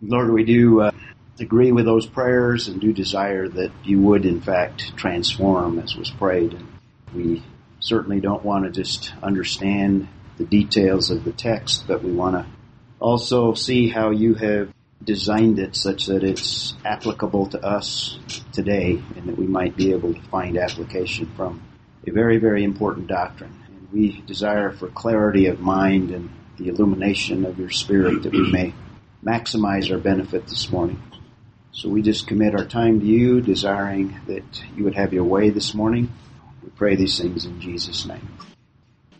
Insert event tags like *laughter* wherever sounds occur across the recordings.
Lord, we do uh, agree with those prayers and do desire that you would, in fact, transform as was prayed. We certainly don't want to just understand the details of the text, but we want to also see how you have designed it such that it's applicable to us today and that we might be able to find application from a very, very important doctrine. And we desire for clarity of mind and the illumination of your spirit that we may maximize our benefit this morning. So we just commit our time to you, desiring that you would have your way this morning. We pray these things in Jesus' name.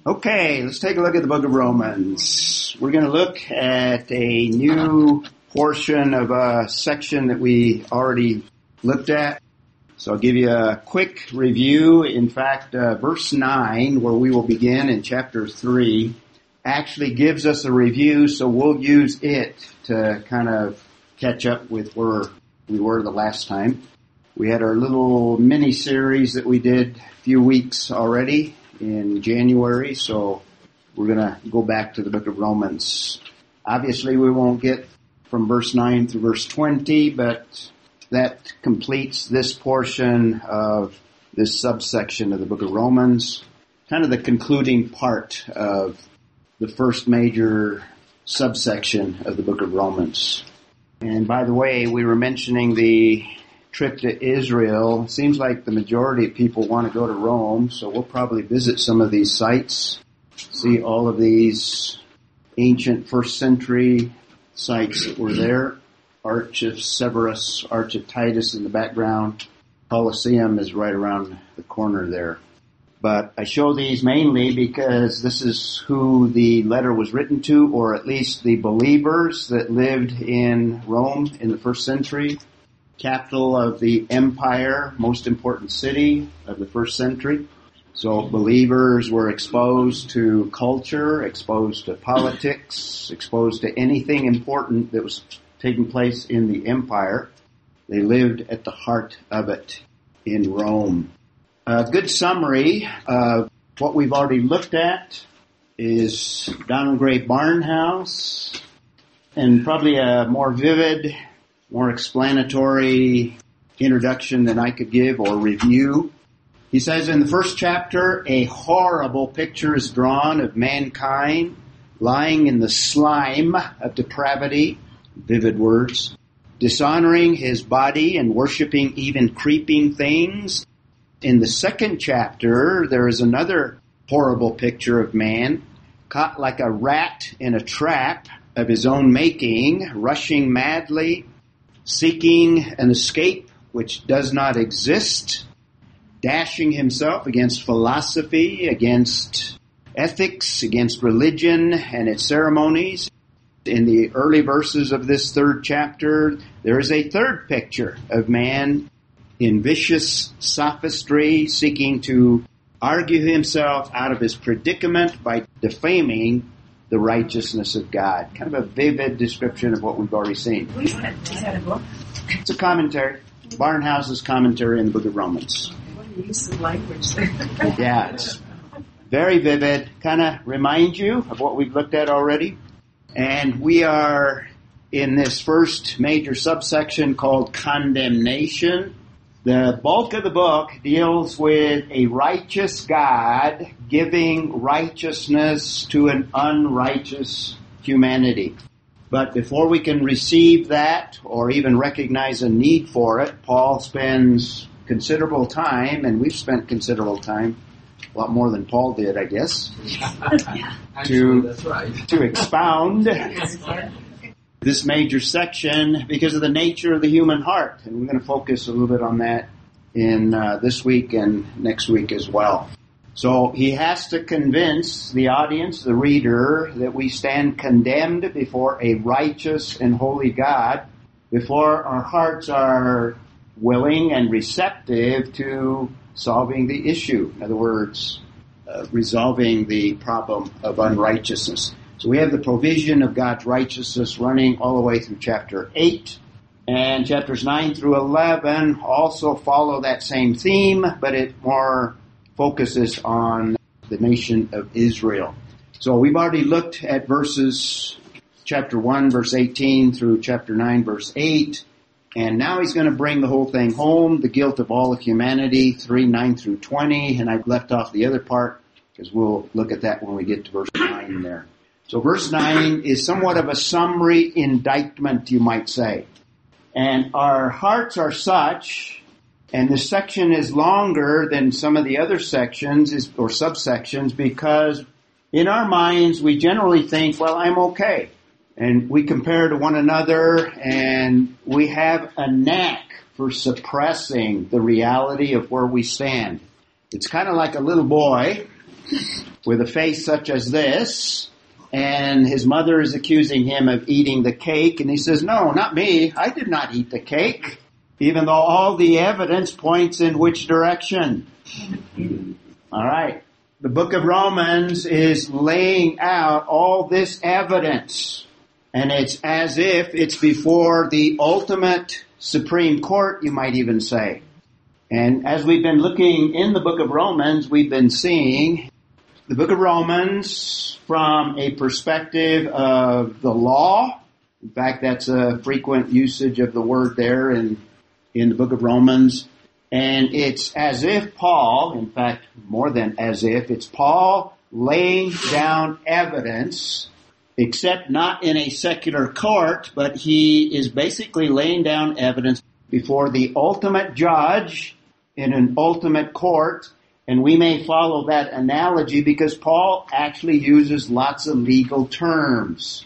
Okay, let's take a look at the book of Romans. We're going to look at a new portion of a section that we already looked at. So I'll give you a quick review. In fact, uh, verse 9, where we will begin in chapter 3, actually gives us a review, so we'll use it to kind of catch up with where we were the last time. We had our little mini series that we did a few weeks already in January, so we're going to go back to the book of Romans. Obviously, we won't get from verse 9 through verse 20, but that completes this portion of this subsection of the book of Romans, kind of the concluding part of the first major subsection of the book of Romans. And by the way, we were mentioning the trip to Israel. It seems like the majority of people want to go to Rome, so we'll probably visit some of these sites, see all of these ancient first century sites that were there. Arch of Severus, Arch of Titus in the background. Colosseum is right around the corner there. But I show these mainly because this is who the letter was written to, or at least the believers that lived in Rome in the first century, capital of the empire, most important city of the first century. So believers were exposed to culture, exposed to politics, exposed to anything important that was taking place in the empire. They lived at the heart of it in Rome. A good summary of what we've already looked at is Donald Grey Barnhouse, and probably a more vivid, more explanatory introduction than I could give or review. He says in the first chapter, a horrible picture is drawn of mankind lying in the slime of depravity, vivid words, dishonoring his body and worshiping even creeping things in the second chapter, there is another horrible picture of man caught like a rat in a trap of his own making, rushing madly, seeking an escape which does not exist, dashing himself against philosophy, against ethics, against religion and its ceremonies. In the early verses of this third chapter, there is a third picture of man in vicious sophistry, seeking to argue himself out of his predicament by defaming the righteousness of God. Kind of a vivid description of what we've already seen. Is that a book? It's a commentary. Barnhouse's commentary in the book of Romans. What a use of language there. Yeah, it's very vivid. Kind of remind you of what we've looked at already. And we are in this first major subsection called condemnation. The bulk of the book deals with a righteous God giving righteousness to an unrighteous humanity. But before we can receive that or even recognize a need for it, Paul spends considerable time, and we've spent considerable time, a lot more than Paul did, I guess, *laughs* Actually, that's right. to expound *laughs* this major section because of the nature of the human heart. And we're going to focus a little bit on that in uh, this week and next week as well. So he has to convince the audience, the reader, that we stand condemned before a righteous and holy God, before our hearts are willing and receptive to solving the issue. In other words, uh, resolving the problem of unrighteousness. So we have the provision of God's righteousness running all the way through chapter 8. And chapters 9 through 11 also follow that same theme, but it more focuses on the nation of Israel. So we've already looked at verses chapter 1 verse 18 through chapter 9 verse 8. And now he's going to bring the whole thing home, the guilt of all of humanity, 3, 9 through 20. And I've left off the other part because we'll look at that when we get to verse 9 there. So verse 9 is somewhat of a summary indictment, you might say. And our hearts are such, and this section is longer than some of the other sections or subsections because in our minds we generally think, well, I'm okay and we compare to one another and we have a knack for suppressing the reality of where we stand. It's kind of like a little boy with a face such as this and his mother is accusing him of eating the cake and he says, no, not me. I did not eat the cake. Even though all the evidence points in which direction. All right. The book of Romans is laying out all this evidence and it's as if it's before the ultimate Supreme Court, you might even say. And as we've been looking in the book of Romans, we've been seeing the book of Romans from a perspective of the law. In fact, that's a frequent usage of the word there in, in the book of Romans. And it's as if Paul, in fact, more than as if, it's Paul laying down evidence except not in a secular court, but he is basically laying down evidence before the ultimate judge in an ultimate court. And we may follow that analogy because Paul actually uses lots of legal terms.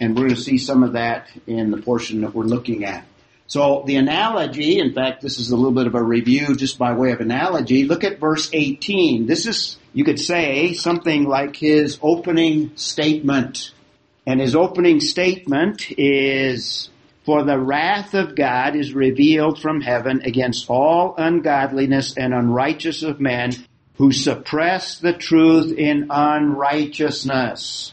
And we're going to see some of that in the portion that we're looking at. So the analogy, in fact, this is a little bit of a review just by way of analogy. Look at verse 18. This is, you could say, something like his opening statement. And his opening statement is, For the wrath of God is revealed from heaven against all ungodliness and unrighteousness of men who suppress the truth in unrighteousness.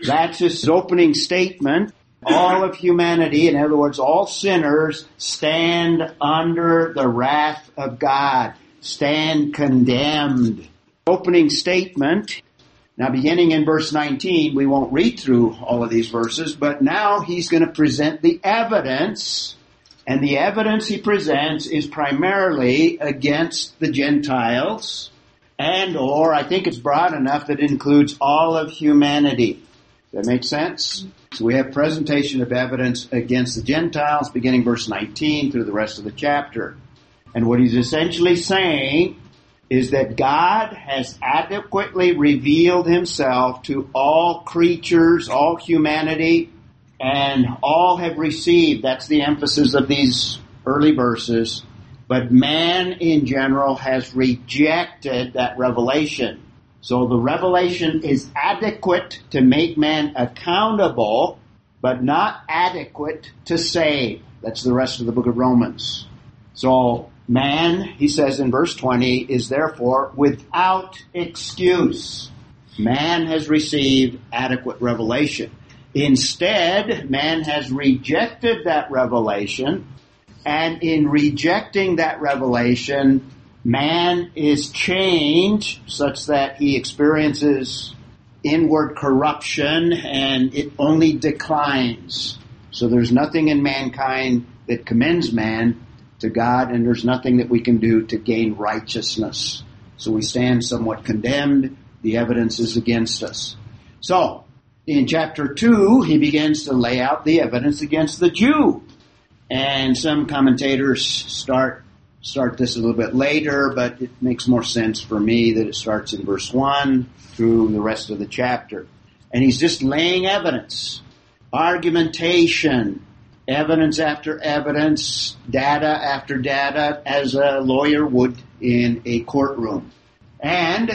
That's his opening statement. All of humanity, in other words, all sinners stand under the wrath of God, stand condemned. Opening statement now beginning in verse 19, we won't read through all of these verses, but now he's going to present the evidence, and the evidence he presents is primarily against the Gentiles, and or I think it's broad enough that it includes all of humanity. Does that make sense? So we have presentation of evidence against the Gentiles beginning verse 19 through the rest of the chapter. And what he's essentially saying is that God has adequately revealed himself to all creatures, all humanity, and all have received. That's the emphasis of these early verses. But man in general has rejected that revelation. So the revelation is adequate to make man accountable, but not adequate to save. That's the rest of the book of Romans. So Man, he says in verse 20, is therefore without excuse. Man has received adequate revelation. Instead, man has rejected that revelation, and in rejecting that revelation, man is changed such that he experiences inward corruption and it only declines. So there's nothing in mankind that commends man to God, and there's nothing that we can do to gain righteousness. So we stand somewhat condemned. The evidence is against us. So, in chapter 2, he begins to lay out the evidence against the Jew. And some commentators start start this a little bit later, but it makes more sense for me that it starts in verse 1 through the rest of the chapter. And he's just laying evidence, argumentation, evidence after evidence, data after data, as a lawyer would in a courtroom. And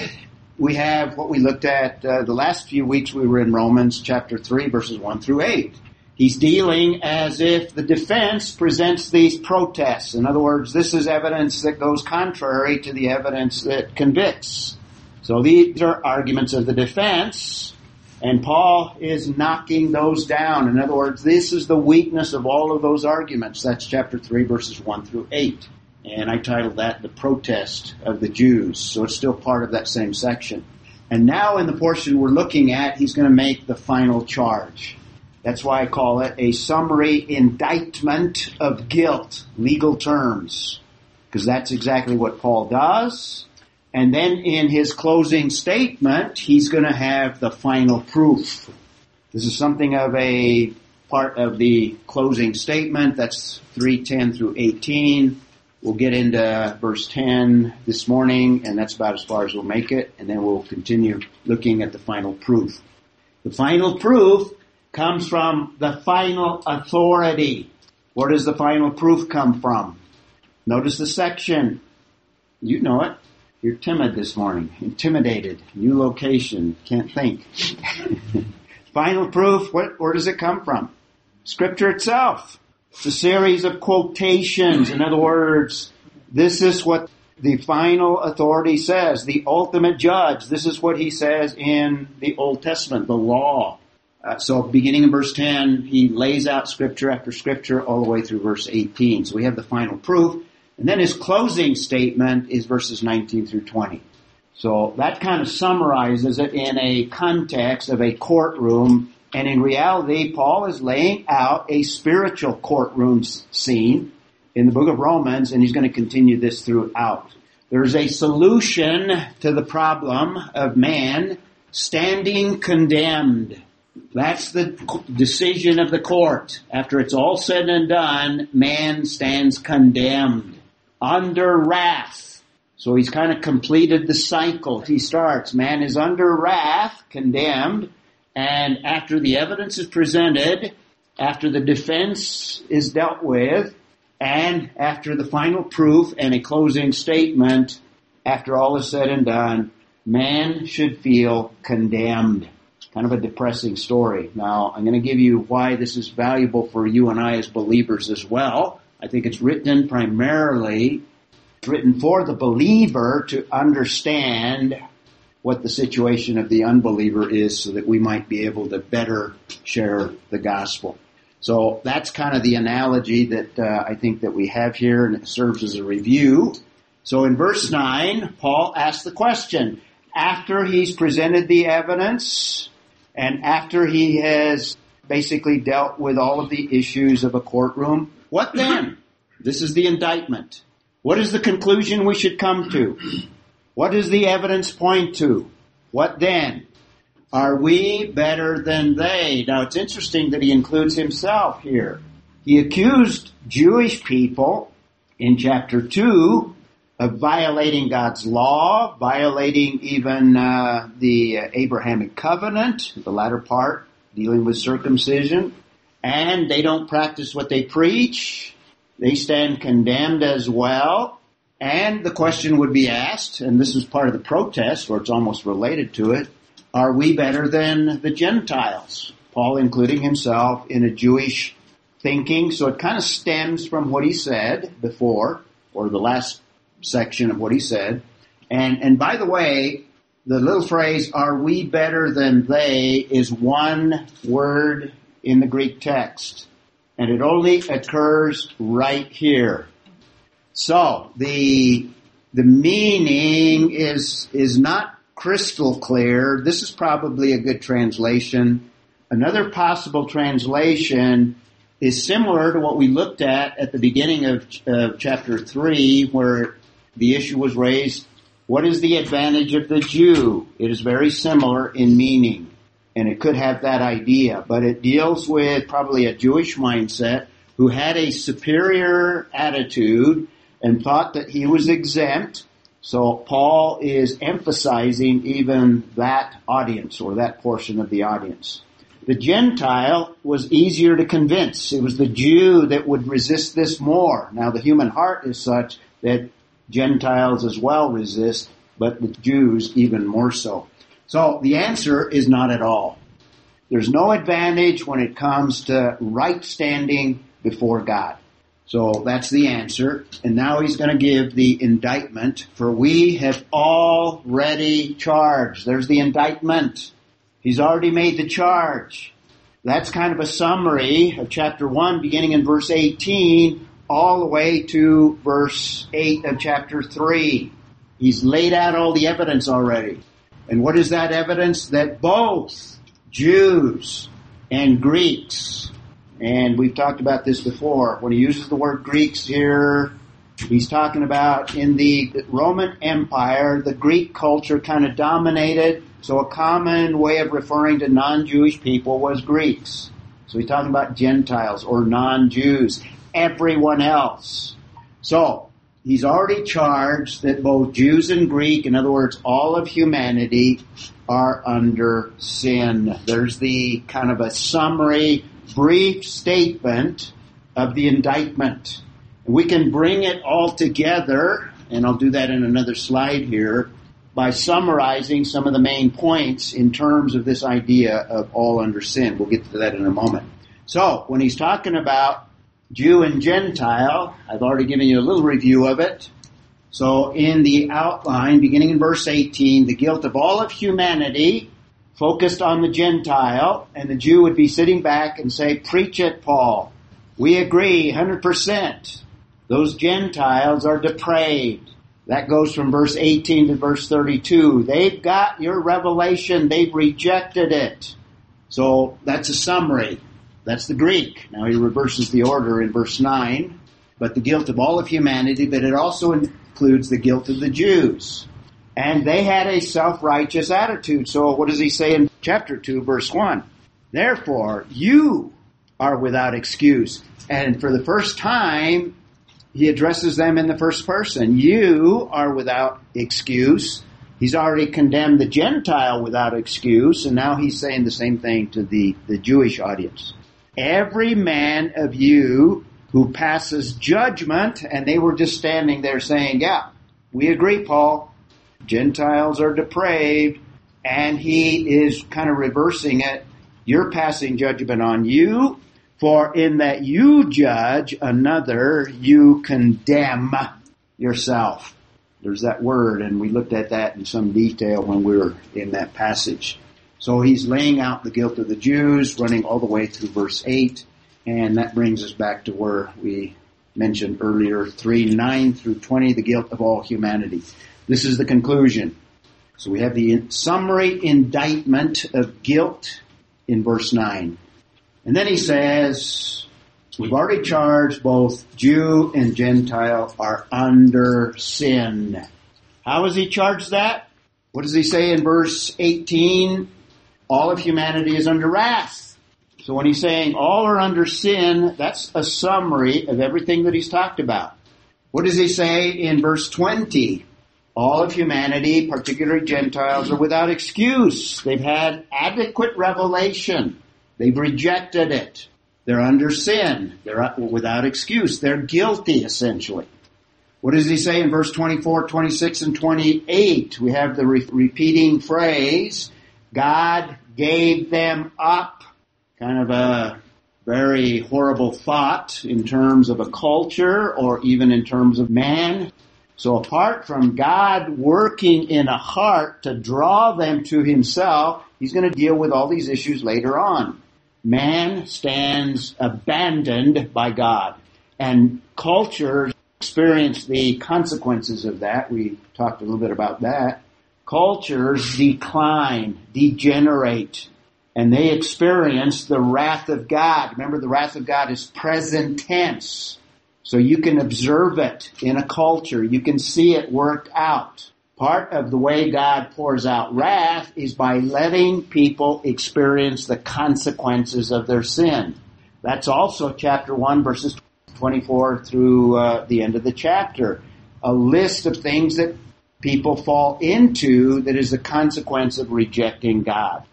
we have what we looked at uh, the last few weeks. We were in Romans chapter 3, verses 1 through 8. He's dealing as if the defense presents these protests. In other words, this is evidence that goes contrary to the evidence that convicts. So these are arguments of the defense and Paul is knocking those down. In other words, this is the weakness of all of those arguments. That's chapter 3 verses 1 through 8. And I titled that The Protest of the Jews. So it's still part of that same section. And now in the portion we're looking at, he's going to make the final charge. That's why I call it a summary indictment of guilt, legal terms. Because that's exactly what Paul does. And then in his closing statement, he's going to have the final proof. This is something of a part of the closing statement. That's 310 through 18. We'll get into verse 10 this morning, and that's about as far as we'll make it, and then we'll continue looking at the final proof. The final proof comes from the final authority. Where does the final proof come from? Notice the section. You know it. You're timid this morning, intimidated, new location, can't think. *laughs* final proof, what, where does it come from? Scripture itself. It's a series of quotations. In other words, this is what the final authority says, the ultimate judge. This is what he says in the Old Testament, the law. Uh, so beginning in verse 10, he lays out scripture after scripture all the way through verse 18. So we have the final proof. And then his closing statement is verses 19 through 20. So that kind of summarizes it in a context of a courtroom and in reality, Paul is laying out a spiritual courtroom scene in the book of Romans, and he's going to continue this throughout. There's a solution to the problem of man standing condemned. That's the decision of the court. After it's all said and done, man stands condemned under wrath. So he's kind of completed the cycle. He starts, man is under wrath, condemned, and after the evidence is presented, after the defense is dealt with, and after the final proof and a closing statement, after all is said and done, man should feel condemned. Kind of a depressing story. Now, I'm going to give you why this is valuable for you and I as believers as well. I think it's written primarily, written for the believer to understand what the situation of the unbeliever is so that we might be able to better share the gospel. So that's kind of the analogy that uh, I think that we have here and it serves as a review. So in verse 9, Paul asks the question, after he's presented the evidence and after he has basically dealt with all of the issues of a courtroom, what then? This is the indictment. What is the conclusion we should come to? What does the evidence point to? What then? Are we better than they? Now it's interesting that he includes himself here. He accused Jewish people in chapter 2 of violating God's law, violating even uh, the Abrahamic covenant, the latter part dealing with circumcision, and they don't practice what they preach. They stand condemned as well. And the question would be asked, and this is part of the protest, or it's almost related to it, are we better than the Gentiles? Paul including himself in a Jewish thinking, so it kind of stems from what he said before, or the last section of what he said. And, and by the way, the little phrase, are we better than they, is one word in the Greek text. And it only occurs right here. So the the meaning is is not crystal clear. This is probably a good translation. Another possible translation is similar to what we looked at at the beginning of, of chapter three, where the issue was raised. What is the advantage of the Jew? It is very similar in meaning, and it could have that idea, but it deals with probably a Jewish mindset who had a superior attitude and thought that he was exempt. So Paul is emphasizing even that audience or that portion of the audience. The Gentile was easier to convince. It was the Jew that would resist this more. Now the human heart is such that Gentiles as well resist, but the Jews even more so. So the answer is not at all. There's no advantage when it comes to right standing before God. So that's the answer. And now he's going to give the indictment for we have already charged. There's the indictment. He's already made the charge. That's kind of a summary of chapter 1 beginning in verse 18 all the way to verse 8 of chapter 3. He's laid out all the evidence already. And what is that evidence? That both Jews and Greeks. And we've talked about this before. When he uses the word Greeks here, he's talking about in the Roman Empire, the Greek culture kind of dominated. So a common way of referring to non-Jewish people was Greeks. So he's talking about Gentiles or non-Jews, everyone else. So he's already charged that both Jews and Greek, in other words, all of humanity, are under sin. There's the kind of a summary, brief statement of the indictment. We can bring it all together, and I'll do that in another slide here, by summarizing some of the main points in terms of this idea of all under sin. We'll get to that in a moment. So, when he's talking about Jew and Gentile, I've already given you a little review of it. So in the outline, beginning in verse 18, the guilt of all of humanity focused on the Gentile, and the Jew would be sitting back and say, preach it, Paul. We agree 100%. Those Gentiles are depraved. That goes from verse 18 to verse 32. They've got your revelation. They've rejected it. So that's a summary. That's the Greek. Now he reverses the order in verse 9. But the guilt of all of humanity, but it also includes the guilt of the Jews. And they had a self-righteous attitude. So what does he say in chapter 2 verse 1? Therefore, you are without excuse. And for the first time, he addresses them in the first person. You are without excuse. He's already condemned the Gentile without excuse, and now he's saying the same thing to the, the Jewish audience. Every man of you who passes judgment, and they were just standing there saying, yeah, we agree, Paul. Gentiles are depraved, and he is kind of reversing it. You're passing judgment on you, for in that you judge another, you condemn yourself. There's that word, and we looked at that in some detail when we were in that passage. So he's laying out the guilt of the Jews, running all the way through verse 8, and that brings us back to where we mentioned earlier, 3, 9 through 20, the guilt of all humanity. This is the conclusion. So we have the summary indictment of guilt in verse 9. And then he says, we've already charged both Jew and Gentile are under sin. How has he charged that? What does he say in verse 18? All of humanity is under wrath. So when he's saying all are under sin, that's a summary of everything that he's talked about. What does he say in verse 20? All of humanity, particularly Gentiles, are without excuse. They've had adequate revelation. They've rejected it. They're under sin. They're without excuse. They're guilty, essentially. What does he say in verse 24, 26, and 28? We have the re- repeating phrase, God gave them up. Kind of a very horrible thought in terms of a culture or even in terms of man. So apart from God working in a heart to draw them to himself, he's going to deal with all these issues later on. Man stands abandoned by God and cultures experience the consequences of that. We talked a little bit about that cultures decline, degenerate, and they experience the wrath of God. Remember, the wrath of God is present tense. So you can observe it in a culture. You can see it worked out. Part of the way God pours out wrath is by letting people experience the consequences of their sin. That's also chapter 1 verses 24 through uh, the end of the chapter. A list of things that people fall into that is a consequence of rejecting God.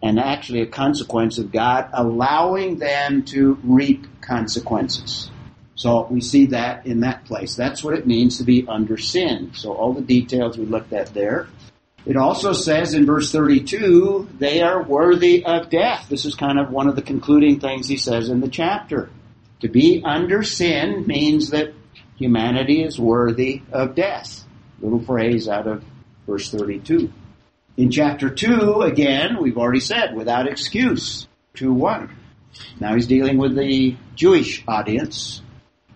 And actually a consequence of God allowing them to reap consequences. So we see that in that place. That's what it means to be under sin. So all the details we looked at there. It also says in verse 32, they are worthy of death. This is kind of one of the concluding things he says in the chapter. To be under sin means that humanity is worthy of death little phrase out of verse 32. In chapter 2, again, we've already said, without excuse, 2-1. Now he's dealing with the Jewish audience.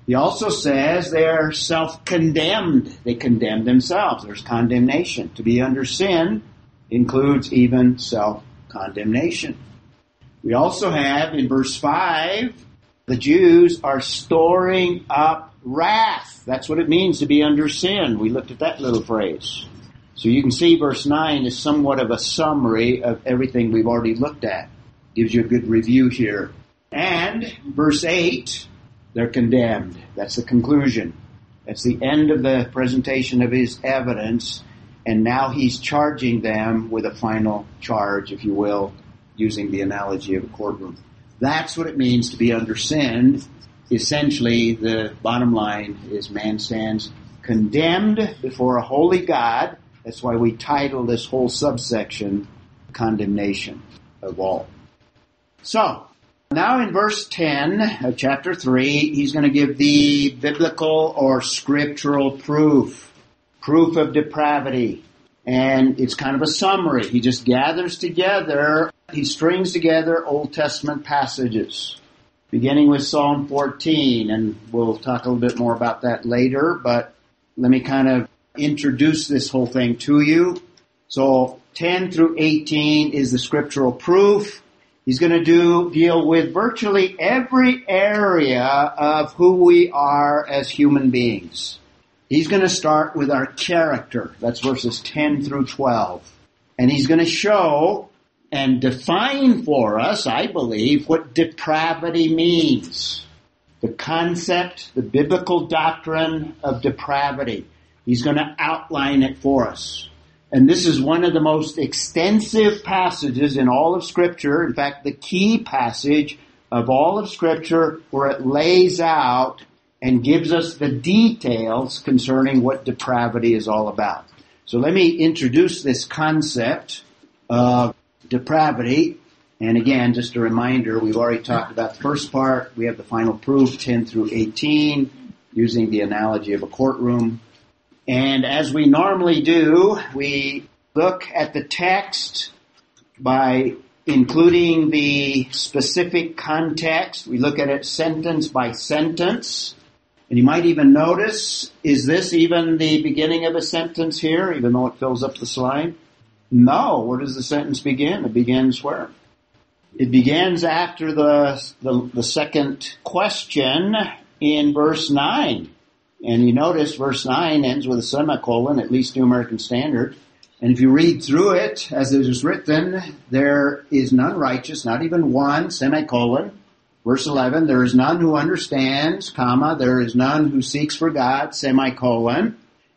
He also says they're self-condemned. They condemn themselves. There's condemnation. To be under sin includes even self-condemnation. We also have in verse 5, the Jews are storing up wrath. That's what it means to be under sin. We looked at that little phrase. So you can see verse 9 is somewhat of a summary of everything we've already looked at. Gives you a good review here. And verse 8, they're condemned. That's the conclusion. That's the end of the presentation of his evidence. And now he's charging them with a final charge, if you will, using the analogy of a courtroom. That's what it means to be under sin. Essentially, the bottom line is man stands condemned before a holy God. That's why we title this whole subsection condemnation of all. So, now in verse 10 of chapter 3, he's going to give the biblical or scriptural proof. Proof of depravity. And it's kind of a summary. He just gathers together, he strings together Old Testament passages. Beginning with Psalm 14, and we'll talk a little bit more about that later, but let me kind of introduce this whole thing to you. So 10 through 18 is the scriptural proof. He's going to do deal with virtually every area of who we are as human beings. He's going to start with our character. That's verses 10 through 12. And he's going to show and define for us, I believe, what depravity means. The concept, the biblical doctrine of depravity. He's going to outline it for us. And this is one of the most extensive passages in all of scripture. In fact, the key passage of all of scripture where it lays out and gives us the details concerning what depravity is all about. So let me introduce this concept of depravity. And again, just a reminder, we've already talked about the first part. We have the final proof, 10 through 18, using the analogy of a courtroom. And as we normally do, we look at the text by including the specific context. We look at it sentence by sentence. And you might even notice, is this even the beginning of a sentence here, even though it fills up the slide? No. Where does the sentence begin? It begins where? It begins after the, the, the second question in verse 9. And you notice verse 9 ends with a semicolon, at least New American Standard. And if you read through it, as it is written, there is none righteous, not even one, semicolon. Verse 11, there is none who understands, comma, there is none who seeks for God, semicolon.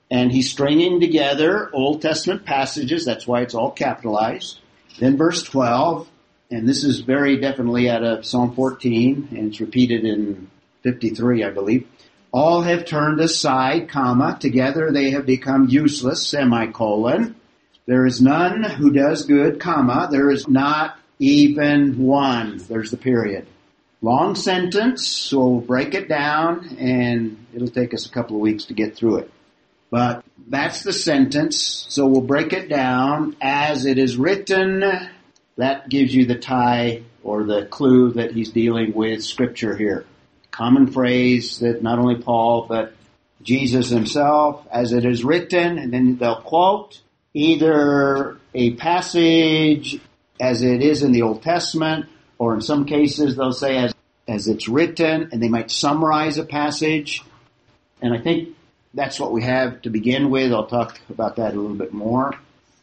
And he's stringing together Old Testament passages, that's why it's all capitalized. Then verse 12, and this is very definitely out of Psalm 14, and it's repeated in 53, I believe. All have turned aside, comma, together they have become useless, semicolon. There is none who does good, comma, there is not even one. There's the period. Long sentence, so we'll break it down and it'll take us a couple of weeks to get through it. But that's the sentence, so we'll break it down as it is written. That gives you the tie or the clue that he's dealing with scripture here common phrase that not only Paul, but Jesus himself, as it is written, and then they'll quote either a passage as it is in the Old Testament, or in some cases they'll say as, as it's written, and they might summarize a passage. And I think that's what we have to begin with. I'll talk about that a little bit more.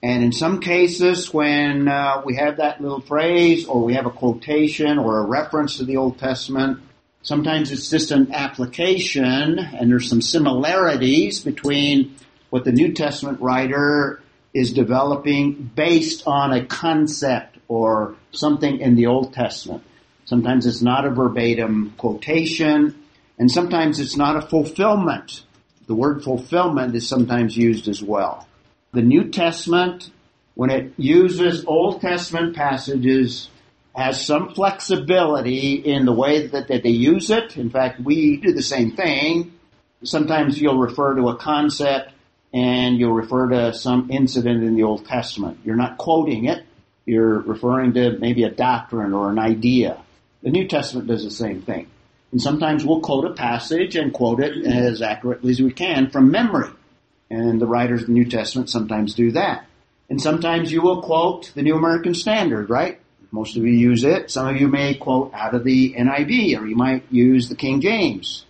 And in some cases, when uh, we have that little phrase, or we have a quotation or a reference to the Old Testament, Sometimes it's just an application and there's some similarities between what the New Testament writer is developing based on a concept or something in the Old Testament. Sometimes it's not a verbatim quotation and sometimes it's not a fulfillment. The word fulfillment is sometimes used as well. The New Testament, when it uses Old Testament passages has some flexibility in the way that, that they use it. In fact, we do the same thing. Sometimes you'll refer to a concept and you'll refer to some incident in the Old Testament. You're not quoting it. You're referring to maybe a doctrine or an idea. The New Testament does the same thing. And sometimes we'll quote a passage and quote it as accurately as we can from memory. And the writers of the New Testament sometimes do that. And sometimes you will quote the New American Standard, right? Most of you use it. Some of you may quote out of the NIV or you might use the King James.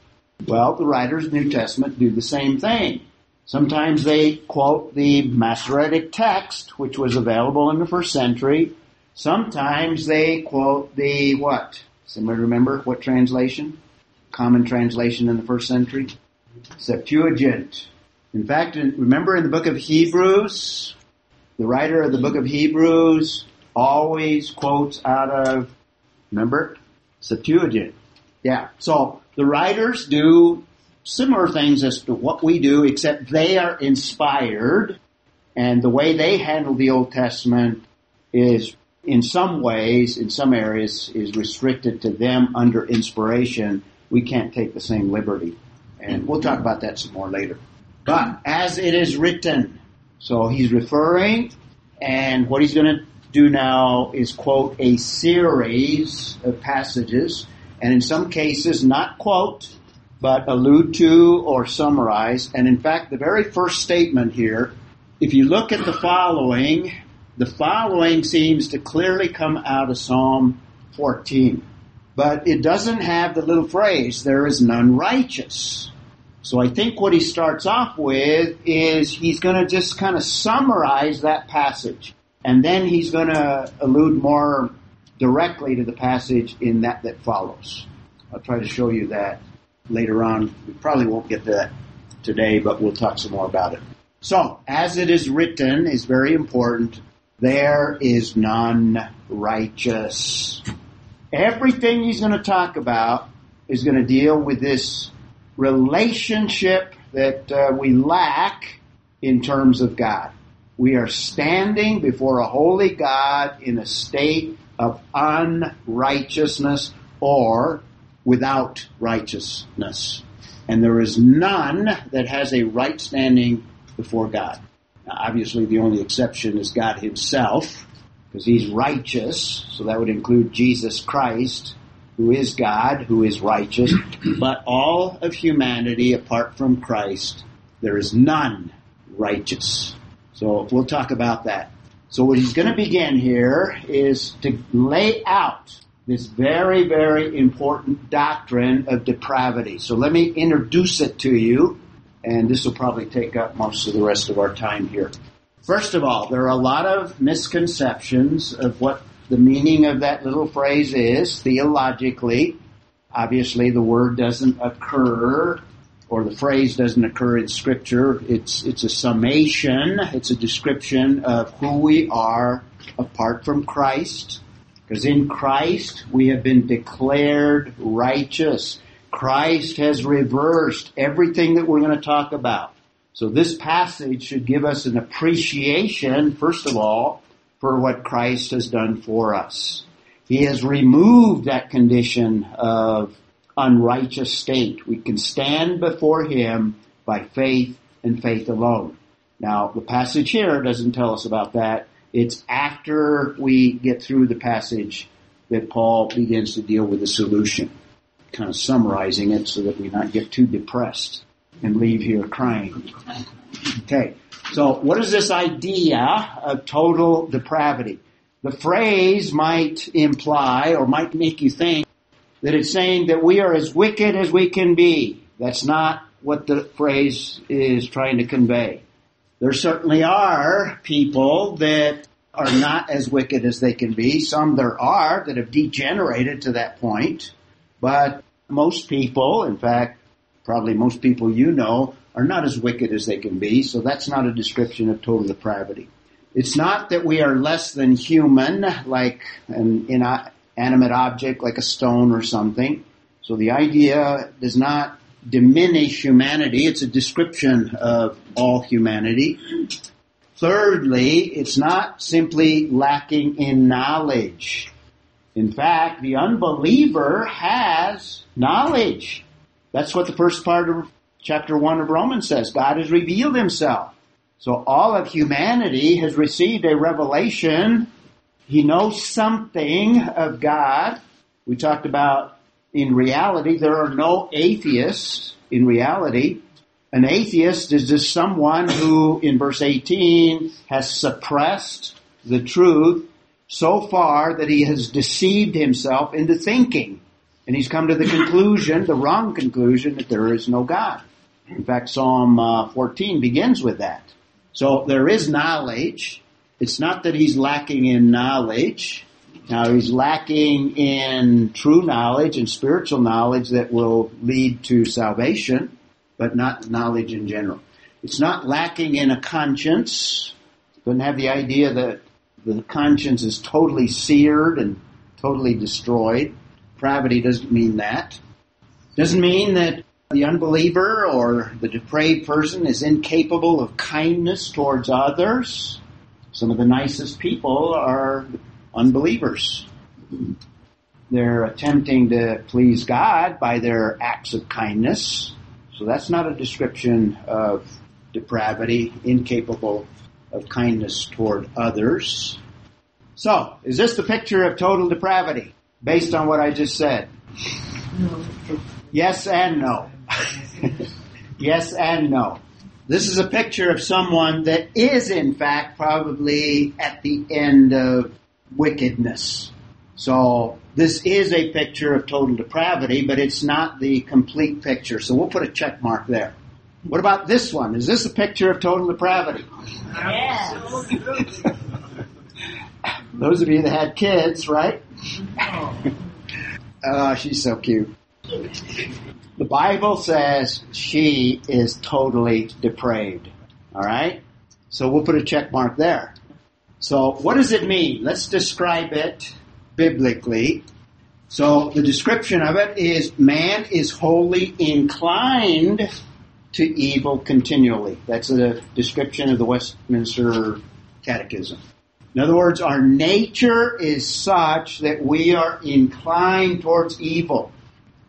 Well, the writers of the New Testament do the same thing. Sometimes they quote the Masoretic text, which was available in the first century. Sometimes they quote the what? Somebody remember what translation? Common translation in the first century? Septuagint. In fact, remember in the book of Hebrews, the writer of the book of Hebrews always quotes out of, remember? Septuagint. Yeah. So the writers do similar things as to what we do, except they are inspired and the way they handle the Old Testament is in some ways, in some areas, is restricted to them under inspiration. We can't take the same liberty. And we'll talk about that some more later. But as it is written, so he's referring, and what he's going to do now is quote a series of passages, and in some cases not quote, but allude to or summarize. And in fact, the very first statement here, if you look at the following, the following seems to clearly come out of Psalm 14. But it doesn't have the little phrase, there is none righteous. So I think what he starts off with is he's going to just kind of summarize that passage. And then he's going to allude more directly to the passage in that that follows. I'll try to show you that later on. We probably won't get to that today, but we'll talk some more about it. So, as it is written is very important. There is none righteous. Everything he's going to talk about is going to deal with this relationship that uh, we lack in terms of God. We are standing before a holy God in a state of unrighteousness or without righteousness. And there is none that has a right standing before God. Obviously, the only exception is God Himself, because He's righteous, so that would include Jesus Christ, who is God, who is righteous. But all of humanity, apart from Christ, there is none righteous. So we'll talk about that. So what he's going to begin here is to lay out this very, very important doctrine of depravity. So let me introduce it to you, and this will probably take up most of the rest of our time here. First of all, there are a lot of misconceptions of what the meaning of that little phrase is theologically. Obviously, the word doesn't occur or the phrase doesn't occur in scripture. It's, it's a summation. It's a description of who we are apart from Christ. Because in Christ, we have been declared righteous. Christ has reversed everything that we're going to talk about. So this passage should give us an appreciation, first of all, for what Christ has done for us. He has removed that condition of unrighteous state. We can stand before Him by faith and faith alone. Now, the passage here doesn't tell us about that. It's after we get through the passage that Paul begins to deal with the solution, kind of summarizing it so that we not get too depressed and leave here crying. Okay, so what is this idea of total depravity? The phrase might imply or might make you think that it's saying that we are as wicked as we can be. That's not what the phrase is trying to convey. There certainly are people that are not as wicked as they can be. Some there are that have degenerated to that point. But most people, in fact, probably most people you know, are not as wicked as they can be. So that's not a description of total depravity. It's not that we are less than human, like an animate object like a stone or something. So the idea does not diminish humanity. It's a description of all humanity. Thirdly, it's not simply lacking in knowledge. In fact, the unbeliever has knowledge. That's what the first part of chapter 1 of Romans says. God has revealed himself. So all of humanity has received a revelation he knows something of God. We talked about in reality, there are no atheists in reality. An atheist is just someone who, in verse 18, has suppressed the truth so far that he has deceived himself into thinking. And he's come to the conclusion, the wrong conclusion, that there is no God. In fact, Psalm uh, 14 begins with that. So there is knowledge. It's not that he's lacking in knowledge. Now he's lacking in true knowledge and spiritual knowledge that will lead to salvation, but not knowledge in general. It's not lacking in a conscience. Doesn't have the idea that the conscience is totally seared and totally destroyed. Depravity doesn't mean that. Doesn't mean that the unbeliever or the depraved person is incapable of kindness towards others. Some of the nicest people are unbelievers. They're attempting to please God by their acts of kindness. So that's not a description of depravity, incapable of kindness toward others. So, is this the picture of total depravity based on what I just said? No. Yes and no. *laughs* yes and no. This is a picture of someone that is in fact probably at the end of wickedness. So this is a picture of total depravity, but it's not the complete picture. So we'll put a check mark there. What about this one? Is this a picture of total depravity? Yes. Those of you that had kids, right? Oh. oh, she's so cute. The Bible says she is totally depraved. All right? So we'll put a check mark there. So what does it mean? Let's describe it biblically. So the description of it is man is wholly inclined to evil continually. That's a description of the Westminster Catechism. In other words, our nature is such that we are inclined towards evil.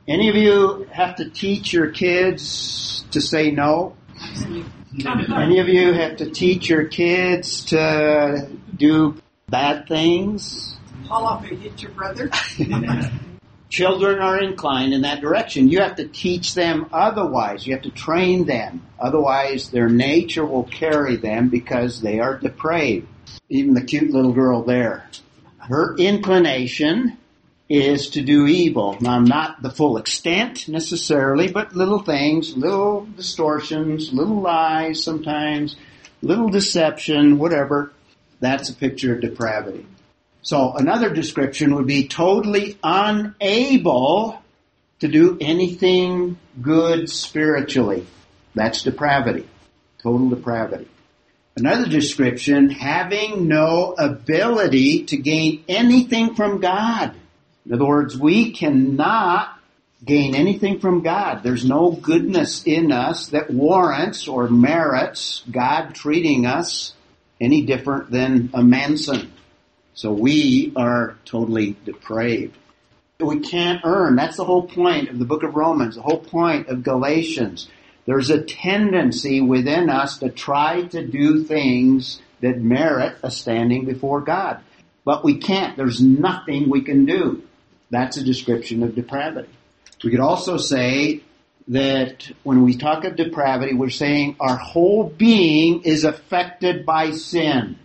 Any of you have to teach your kids to say no? Any of you have to teach your kids to do bad things? Haul off and hit your brother. *laughs* Children are inclined in that direction. You have to teach them otherwise. You have to train them. Otherwise, their nature will carry them because they are depraved. Even the cute little girl there. Her inclination is to do evil. Now, not the full extent necessarily, but little things, little distortions, little lies sometimes, little deception, whatever. That's a picture of depravity. So another description would be totally unable to do anything good spiritually. That's depravity. Total depravity. Another description, having no ability to gain anything from God. In other words, we cannot gain anything from God. There's no goodness in us that warrants or merits God treating us any different than a Manson. So we are totally depraved. We can't earn. That's the whole point of the book of Romans, the whole point of Galatians. There's a tendency within us to try to do things that merit a standing before God. But we can't. There's nothing we can do. That's a description of depravity. We could also say that when we talk of depravity, we're saying our whole being is affected by sin.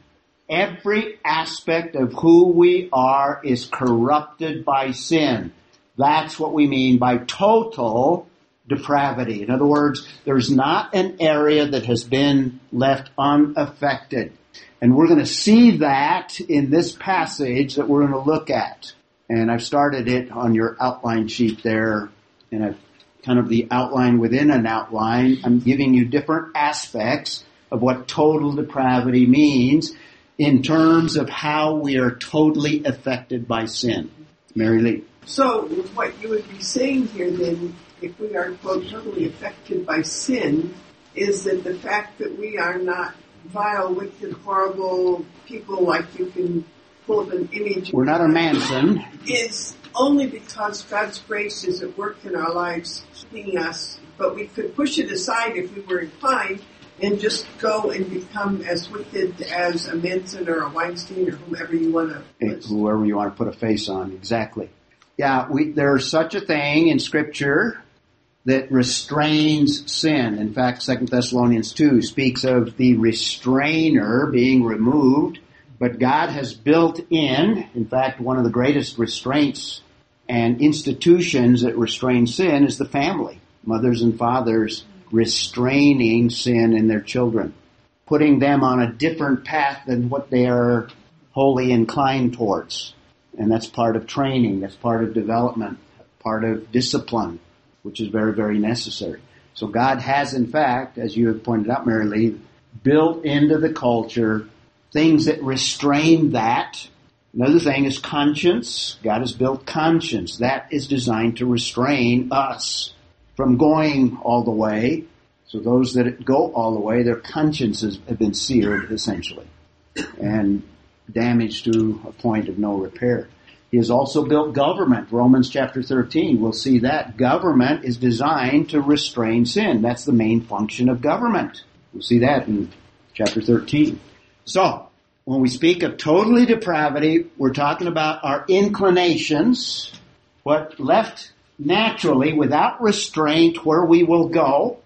Every aspect of who we are is corrupted by sin. That's what we mean by total depravity. In other words, there's not an area that has been left unaffected. And we're going to see that in this passage that we're going to look at. And I've started it on your outline sheet there, and I've kind of the outline within an outline. I'm giving you different aspects of what total depravity means in terms of how we are totally affected by sin. Mary Lee. So what you would be saying here then, if we are quote totally affected by sin, is that the fact that we are not vile, wicked, horrible people like you can pull up an image We're not a Manson. is only because God's grace is at work in our lives, keeping us, but we could push it aside if we were inclined and just go and become as wicked as a Manson or a Weinstein or whomever you want to. Whoever you want to put a face on, exactly. Yeah, we, there's such a thing in scripture that restrains sin. In fact, 2 Thessalonians 2 speaks of the restrainer being removed But God has built in, in fact, one of the greatest restraints and institutions that restrain sin is the family. Mothers and fathers restraining sin in their children, putting them on a different path than what they are wholly inclined towards. And that's part of training, that's part of development, part of discipline, which is very, very necessary. So God has, in fact, as you have pointed out, Mary Lee, built into the culture things that restrain that. Another thing is conscience. God has built conscience. That is designed to restrain us from going all the way. So those that go all the way, their consciences have been seared essentially and damaged to a point of no repair. He has also built government. Romans chapter 13, we'll see that. Government is designed to restrain sin. That's the main function of government. We'll see that in chapter 13. So, when we speak of totally depravity, we're talking about our inclinations, what left naturally, without restraint, where we will go,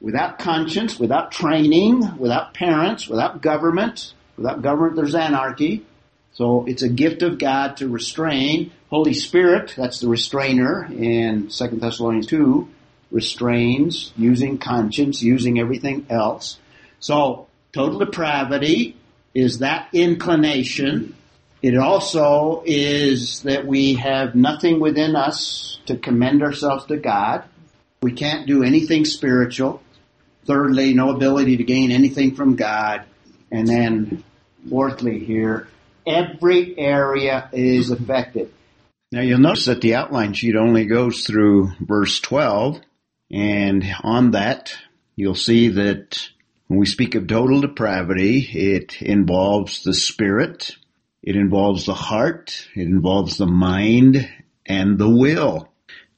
without conscience, without training, without parents, without government. Without government, there's anarchy. So it's a gift of God to restrain. Holy Spirit, that's the restrainer in 2 Thessalonians 2, restrains using conscience, using everything else. So total depravity is that inclination. It also is that we have nothing within us to commend ourselves to God. We can't do anything spiritual. Thirdly, no ability to gain anything from God. And then fourthly here, every area is affected. Now you'll notice that the outline sheet only goes through verse 12 and on that you'll see that when we speak of total depravity, it involves the spirit, it involves the heart, it involves the mind, and the will.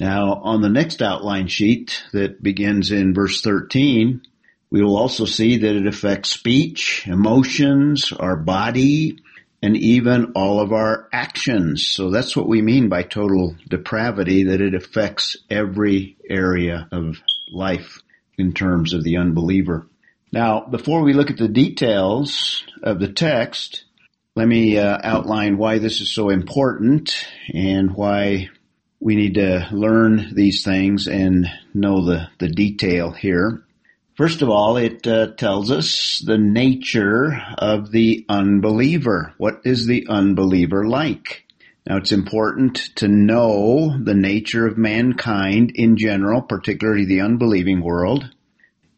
Now, on the next outline sheet that begins in verse 13, we will also see that it affects speech, emotions, our body, and even all of our actions. So that's what we mean by total depravity, that it affects every area of life in terms of the unbeliever. Now, before we look at the details of the text, let me uh, outline why this is so important and why we need to learn these things and know the, the detail here. First of all, it uh, tells us the nature of the unbeliever. What is the unbeliever like? Now it's important to know the nature of mankind in general, particularly the unbelieving world,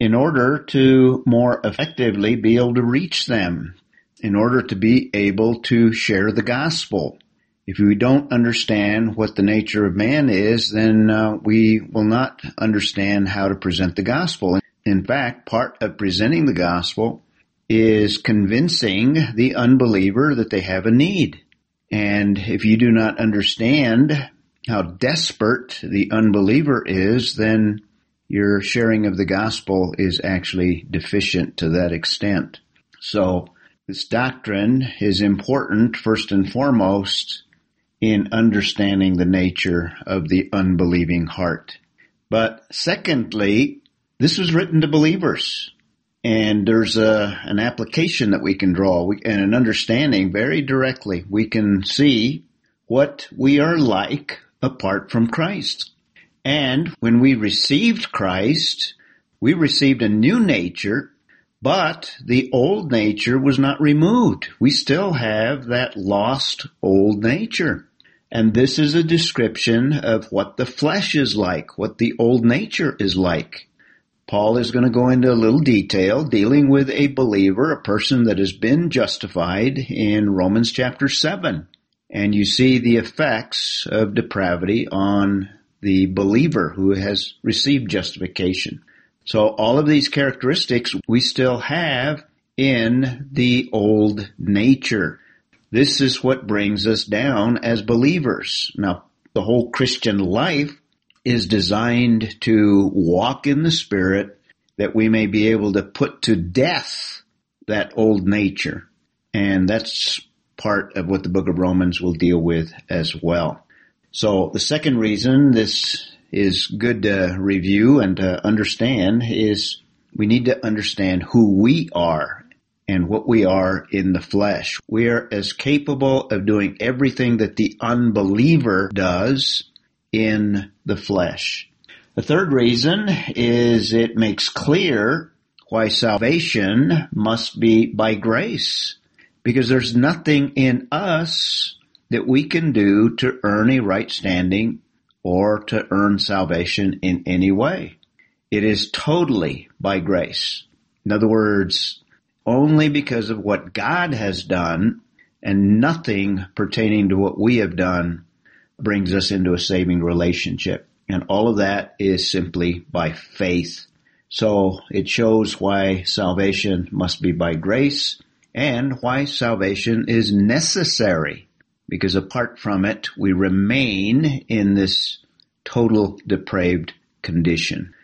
in order to more effectively be able to reach them, in order to be able to share the gospel. If we don't understand what the nature of man is, then uh, we will not understand how to present the gospel. In fact, part of presenting the gospel is convincing the unbeliever that they have a need. And if you do not understand how desperate the unbeliever is, then your sharing of the gospel is actually deficient to that extent. So this doctrine is important first and foremost in understanding the nature of the unbelieving heart. But secondly, this was written to believers. And there's a, an application that we can draw we, and an understanding very directly. We can see what we are like apart from Christ. And when we received Christ, we received a new nature, but the old nature was not removed. We still have that lost old nature. And this is a description of what the flesh is like, what the old nature is like. Paul is going to go into a little detail dealing with a believer, a person that has been justified in Romans chapter 7. And you see the effects of depravity on the believer who has received justification. So all of these characteristics we still have in the old nature. This is what brings us down as believers. Now, the whole Christian life is designed to walk in the Spirit that we may be able to put to death that old nature. And that's part of what the book of Romans will deal with as well. So the second reason this is good to review and to understand is we need to understand who we are and what we are in the flesh. We are as capable of doing everything that the unbeliever does in the flesh. The third reason is it makes clear why salvation must be by grace. Because there's nothing in us that we can do to earn a right standing or to earn salvation in any way. It is totally by grace. In other words, only because of what God has done and nothing pertaining to what we have done brings us into a saving relationship. And all of that is simply by faith. So it shows why salvation must be by grace and why salvation is necessary. Because apart from it, we remain in this total depraved condition.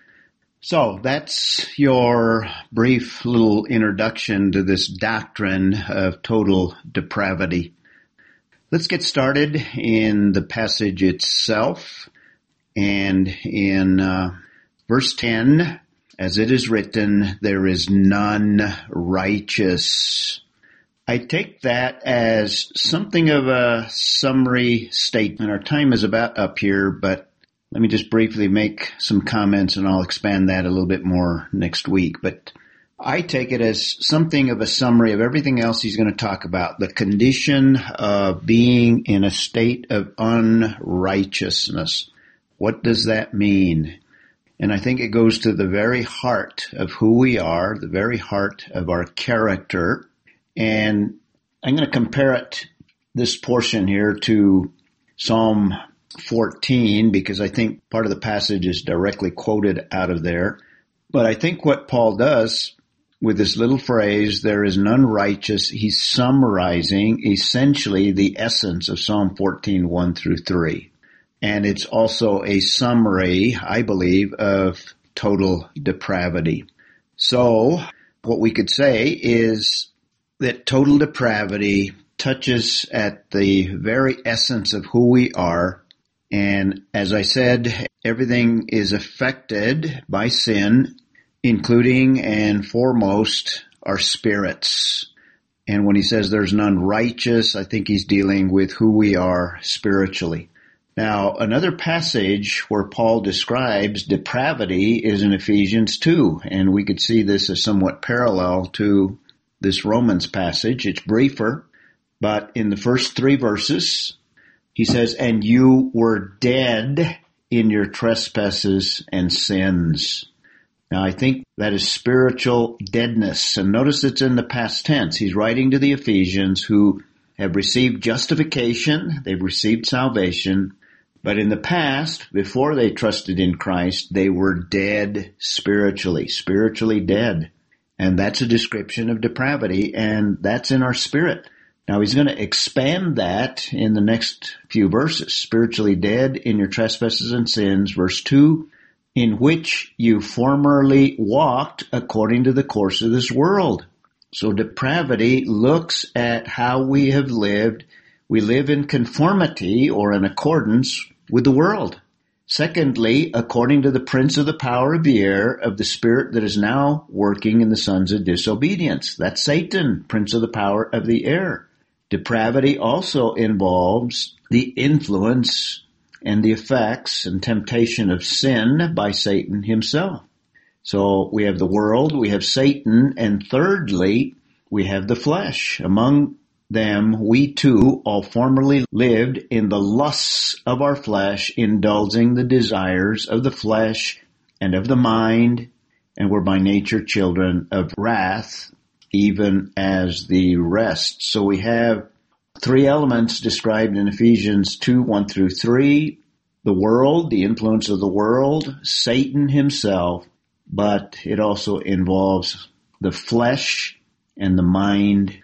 So that's your brief little introduction to this doctrine of total depravity. Let's get started in the passage itself. And in uh, verse 10, as it is written, there is none righteous. I take that as something of a summary statement. Our time is about up here, but let me just briefly make some comments and I'll expand that a little bit more next week. But I take it as something of a summary of everything else he's going to talk about. The condition of being in a state of unrighteousness. What does that mean? And I think it goes to the very heart of who we are, the very heart of our character. And I'm going to compare it, this portion here to Psalm 14 because I think part of the passage is directly quoted out of there. But I think what Paul does with this little phrase, there is none righteous, he's summarizing essentially the essence of Psalm 14, 1 through 3. And it's also a summary, I believe, of total depravity. So what we could say is that total depravity touches at the very essence of who we are and as I said, everything is affected by sin, including and foremost our spirits. And when he says there's none righteous, I think he's dealing with who we are spiritually. Now, another passage where Paul describes depravity is in Ephesians 2, and we could see this as somewhat parallel to this Romans passage. It's briefer, but in the first three verses, he says, and you were dead in your trespasses and sins. Now I think that is spiritual deadness. And notice it's in the past tense. He's writing to the Ephesians who have received justification. They've received salvation. But in the past, before they trusted in Christ, they were dead spiritually, spiritually dead. And that's a description of depravity and that's in our spirit. Now he's going to expand that in the next few verses. Spiritually dead in your trespasses and sins, verse 2, in which you formerly walked according to the course of this world. So depravity looks at how we have lived. We live in conformity or in accordance with the world. Secondly, according to the prince of the power of the air of the spirit that is now working in the sons of disobedience. That's Satan, prince of the power of the air. Depravity also involves the influence and the effects and temptation of sin by Satan himself. So we have the world, we have Satan, and thirdly, we have the flesh. Among them, we too all formerly lived in the lusts of our flesh, indulging the desires of the flesh and of the mind, and were by nature children of wrath, even as the rest. So we have three elements described in Ephesians 2, 1 through 3. The world, the influence of the world, Satan himself, but it also involves the flesh and the mind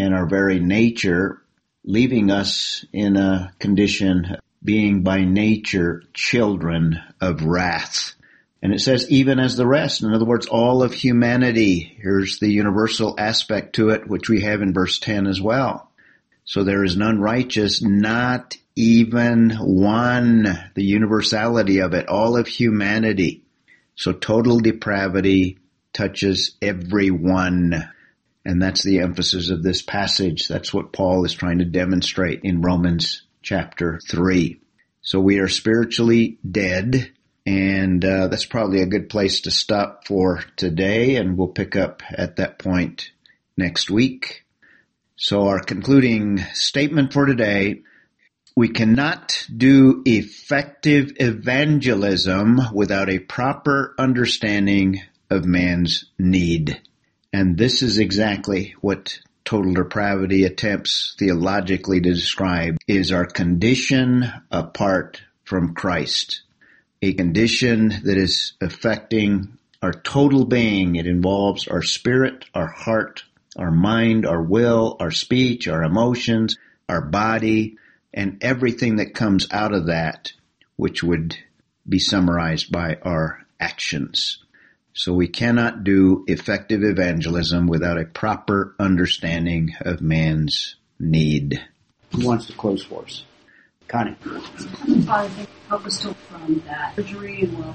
and our very nature, leaving us in a condition being by nature children of wrath. And it says, even as the rest. In other words, all of humanity. Here's the universal aspect to it, which we have in verse 10 as well. So there is none righteous, not even one. The universality of it, all of humanity. So total depravity touches everyone. And that's the emphasis of this passage. That's what Paul is trying to demonstrate in Romans chapter 3. So we are spiritually dead, and uh, that's probably a good place to stop for today, and we'll pick up at that point next week. So our concluding statement for today, we cannot do effective evangelism without a proper understanding of man's need. And this is exactly what total depravity attempts theologically to describe is our condition apart from Christ. A condition that is affecting our total being. It involves our spirit, our heart, our mind, our will, our speech, our emotions, our body, and everything that comes out of that, which would be summarized by our actions. So we cannot do effective evangelism without a proper understanding of man's need. Who wants to close for us? Connie. Father, thank you. Help us to from that surgery and well,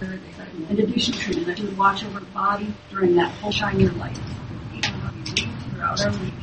in addition to treatment, that you would watch over the body during that whole shine your light. Throughout our week,